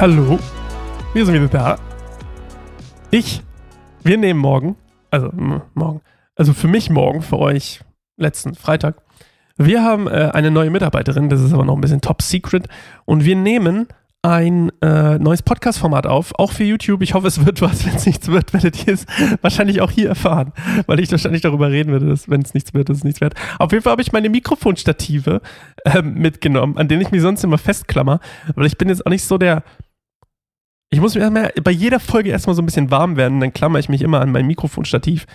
Hallo, wir sind wieder da. Ich, wir nehmen morgen, also morgen, also für mich morgen, für euch letzten Freitag. Wir haben äh, eine neue Mitarbeiterin, das ist aber noch ein bisschen top secret. Und wir nehmen ein äh, neues Podcast-Format auf, auch für YouTube. Ich hoffe, es wird was. Wenn es nichts wird, werdet ihr es wahrscheinlich auch hier erfahren, weil ich wahrscheinlich darüber reden werde, dass wenn es nichts wird, dass es nichts wird. Auf jeden Fall habe ich meine Mikrofonstative äh, mitgenommen, an denen ich mich sonst immer festklammer, weil ich bin jetzt auch nicht so der ich muss mir erstmal bei jeder Folge erstmal so ein bisschen warm werden, dann klammer ich mich immer an mein Mikrofonstativ.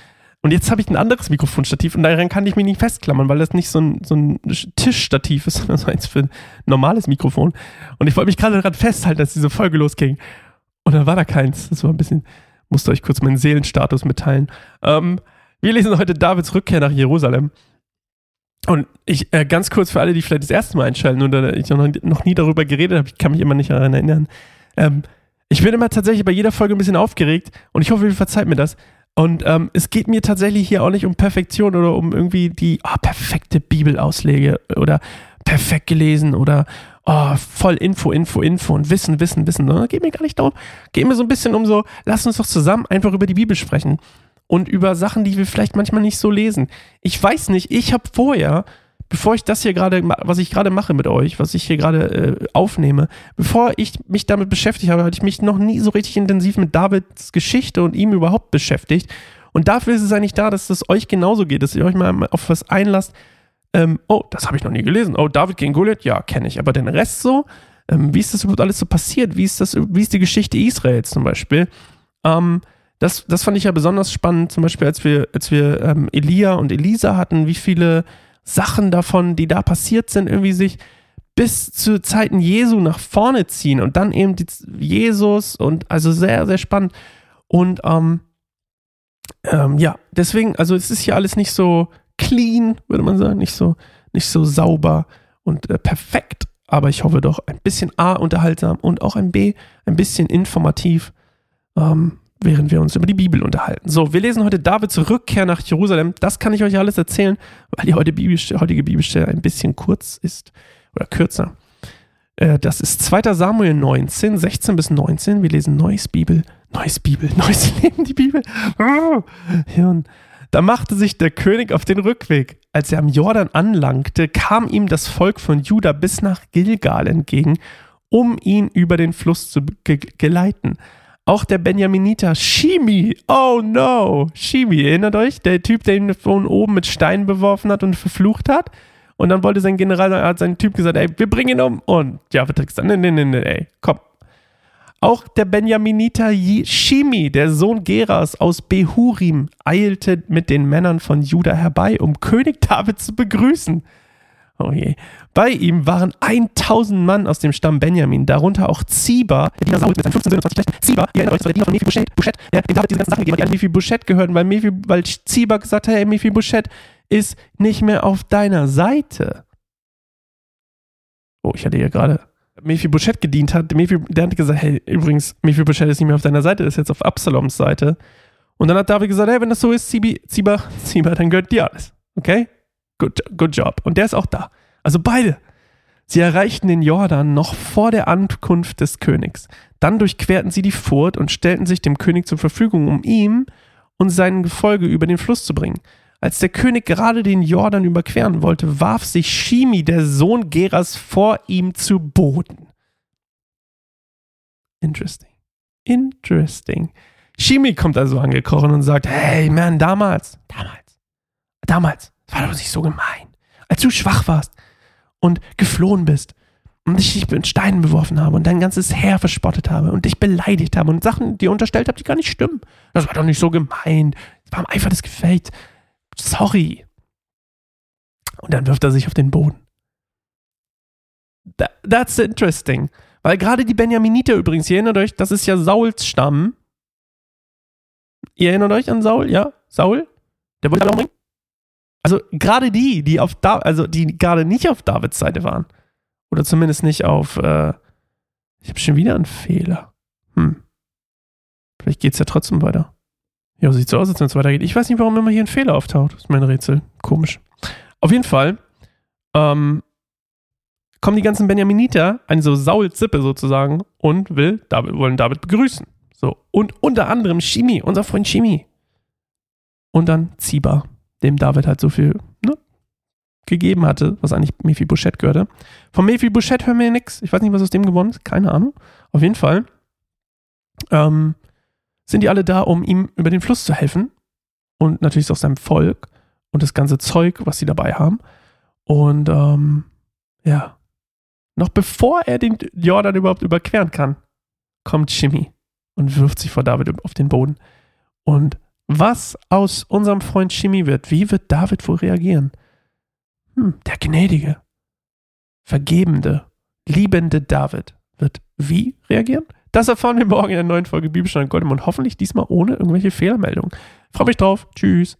Und jetzt habe ich ein anderes Mikrofonstativ und daran kann ich mich nicht festklammern, weil das nicht so ein, so ein Tischstativ ist, sondern so eins für ein normales Mikrofon. Und ich wollte mich gerade daran festhalten, dass diese Folge losging. Und dann war da keins. Das war ein bisschen, musste euch kurz meinen Seelenstatus mitteilen. Ähm, wir lesen heute Davids Rückkehr nach Jerusalem. Und ich, äh, ganz kurz für alle, die vielleicht das erste Mal einschalten oder ich noch, noch nie darüber geredet habe, ich kann mich immer nicht daran erinnern. Ähm, ich bin immer tatsächlich bei jeder Folge ein bisschen aufgeregt und ich hoffe, ihr verzeiht mir das. Und ähm, es geht mir tatsächlich hier auch nicht um Perfektion oder um irgendwie die oh, perfekte Bibelausleger oder perfekt gelesen oder oh, voll Info, Info, Info und Wissen, Wissen, Wissen. Ne? Geht mir gar nicht darum. Geht mir so ein bisschen um so, lass uns doch zusammen einfach über die Bibel sprechen und über Sachen, die wir vielleicht manchmal nicht so lesen. Ich weiß nicht, ich habe vorher bevor ich das hier gerade, was ich gerade mache mit euch, was ich hier gerade äh, aufnehme, bevor ich mich damit beschäftigt habe, hatte ich mich noch nie so richtig intensiv mit Davids Geschichte und ihm überhaupt beschäftigt. Und dafür ist es eigentlich da, dass es euch genauso geht, dass ihr euch mal auf was einlasst. Ähm, oh, das habe ich noch nie gelesen. Oh, David gegen Goliath, ja, kenne ich. Aber den Rest so, ähm, wie ist das überhaupt alles so passiert? Wie ist das, wie ist die Geschichte Israels zum Beispiel? Ähm, das, das fand ich ja besonders spannend, zum Beispiel, als wir, als wir ähm, Elia und Elisa hatten, wie viele Sachen davon, die da passiert sind, irgendwie sich bis zu Zeiten Jesu nach vorne ziehen und dann eben die, Jesus und also sehr, sehr spannend. Und ähm, ähm, ja, deswegen, also es ist hier alles nicht so clean, würde man sagen, nicht so, nicht so sauber und äh, perfekt, aber ich hoffe doch ein bisschen A unterhaltsam und auch ein B ein bisschen informativ. Ähm, während wir uns über die Bibel unterhalten. So, wir lesen heute Davids Rückkehr nach Jerusalem. Das kann ich euch alles erzählen, weil die heutige Bibelstelle ein bisschen kurz ist oder kürzer. Äh, das ist 2. Samuel 19, 16 bis 19. Wir lesen Neues Bibel, Neues Bibel, Neues Leben, die Bibel. Hirn. Da machte sich der König auf den Rückweg. Als er am Jordan anlangte, kam ihm das Volk von Juda bis nach Gilgal entgegen, um ihn über den Fluss zu geleiten. Auch der Benjaminiter Shimi, oh no, Shimi, erinnert euch? Der Typ, der ihn von oben mit Steinen beworfen hat und verflucht hat. Und dann wollte sein General, hat sein Typ gesagt, ey, wir bringen ihn um. Und hat gesagt, nee, nee, nee, nee, ey, komm. Auch der Benjaminiter Shimi, der Sohn Geras aus Behurim, eilte mit den Männern von Juda herbei, um König David zu begrüßen. Oh je. Bei ihm waren 1000 Mann aus dem Stamm Benjamin, darunter auch Ziba, der Diener Saul mit seinen 15 Söhnen und 20 Knechten. Ziba, ihr erinnert euch, das war der Diener von Mephibosheth, Buschet, der dem David diese ganzen Sachen gegeben die an Mephibosheth gehörten, weil, Mephi, weil Ziba gesagt hat, hey, Mephibosheth ist nicht mehr auf deiner Seite. Oh, ich hatte hier gerade Mephibosheth gedient hat. Mephi, der hat gesagt, hey, übrigens, Mephibosheth ist nicht mehr auf deiner Seite, ist jetzt auf Absaloms Seite. Und dann hat David gesagt, hey, wenn das so ist, Ziba, Ziba, dann gehört dir alles. Okay? Good, good job. Und der ist auch da. Also beide. Sie erreichten den Jordan noch vor der Ankunft des Königs. Dann durchquerten sie die Furt und stellten sich dem König zur Verfügung, um ihm und seinen Gefolge über den Fluss zu bringen. Als der König gerade den Jordan überqueren wollte, warf sich Shimi, der Sohn Geras, vor ihm zu Boden. Interesting. Interesting. Shimi kommt also angekrochen und sagt: Hey, man, damals, damals, damals, war doch nicht so gemein. Als du schwach warst und geflohen bist und ich dich mit Steinen beworfen habe und dein ganzes Heer verspottet habe und dich beleidigt habe und Sachen dir unterstellt habe, die gar nicht stimmen. Das war doch nicht so gemein. Das war Eifer des Gefechts. Sorry. Und dann wirft er sich auf den Boden. That, that's interesting. Weil gerade die Benjaminiter übrigens, ihr erinnert euch, das ist ja Sauls Stamm. Ihr erinnert euch an Saul? Ja? Saul? Der wollte alle umbringen? Also gerade die, die auf da also die gerade nicht auf Davids Seite waren. Oder zumindest nicht auf, äh, ich habe schon wieder einen Fehler. Hm. Vielleicht geht es ja trotzdem weiter. Ja, sieht so aus, als wenn es weitergeht. Ich weiß nicht, warum immer hier ein Fehler auftaucht. Das ist mein Rätsel. Komisch. Auf jeden Fall, ähm, kommen die ganzen Benjaminiter, also Saul Zippe sozusagen, und will David, wollen David begrüßen. So. Und unter anderem Shimi, unser Freund Shimi. Und dann Ziba, dem David halt so viel ne, gegeben hatte, was eigentlich Mephibosheth gehörte. Von Mephibosheth hören wir nichts. Ich weiß nicht, was aus dem gewonnen ist. Keine Ahnung. Auf jeden Fall ähm, sind die alle da, um ihm über den Fluss zu helfen. Und natürlich auch seinem Volk und das ganze Zeug, was sie dabei haben. Und ähm, ja, noch bevor er den Jordan überhaupt überqueren kann, kommt Jimmy und wirft sich vor David auf den Boden. Und was aus unserem Freund Jimmy wird, wie wird David wohl reagieren? Hm, der gnädige, vergebende, liebende David wird wie reagieren? Das erfahren wir morgen in der neuen Folge Bibelstein Goldem und hoffentlich diesmal ohne irgendwelche Fehlermeldungen. Freue mich drauf. Tschüss.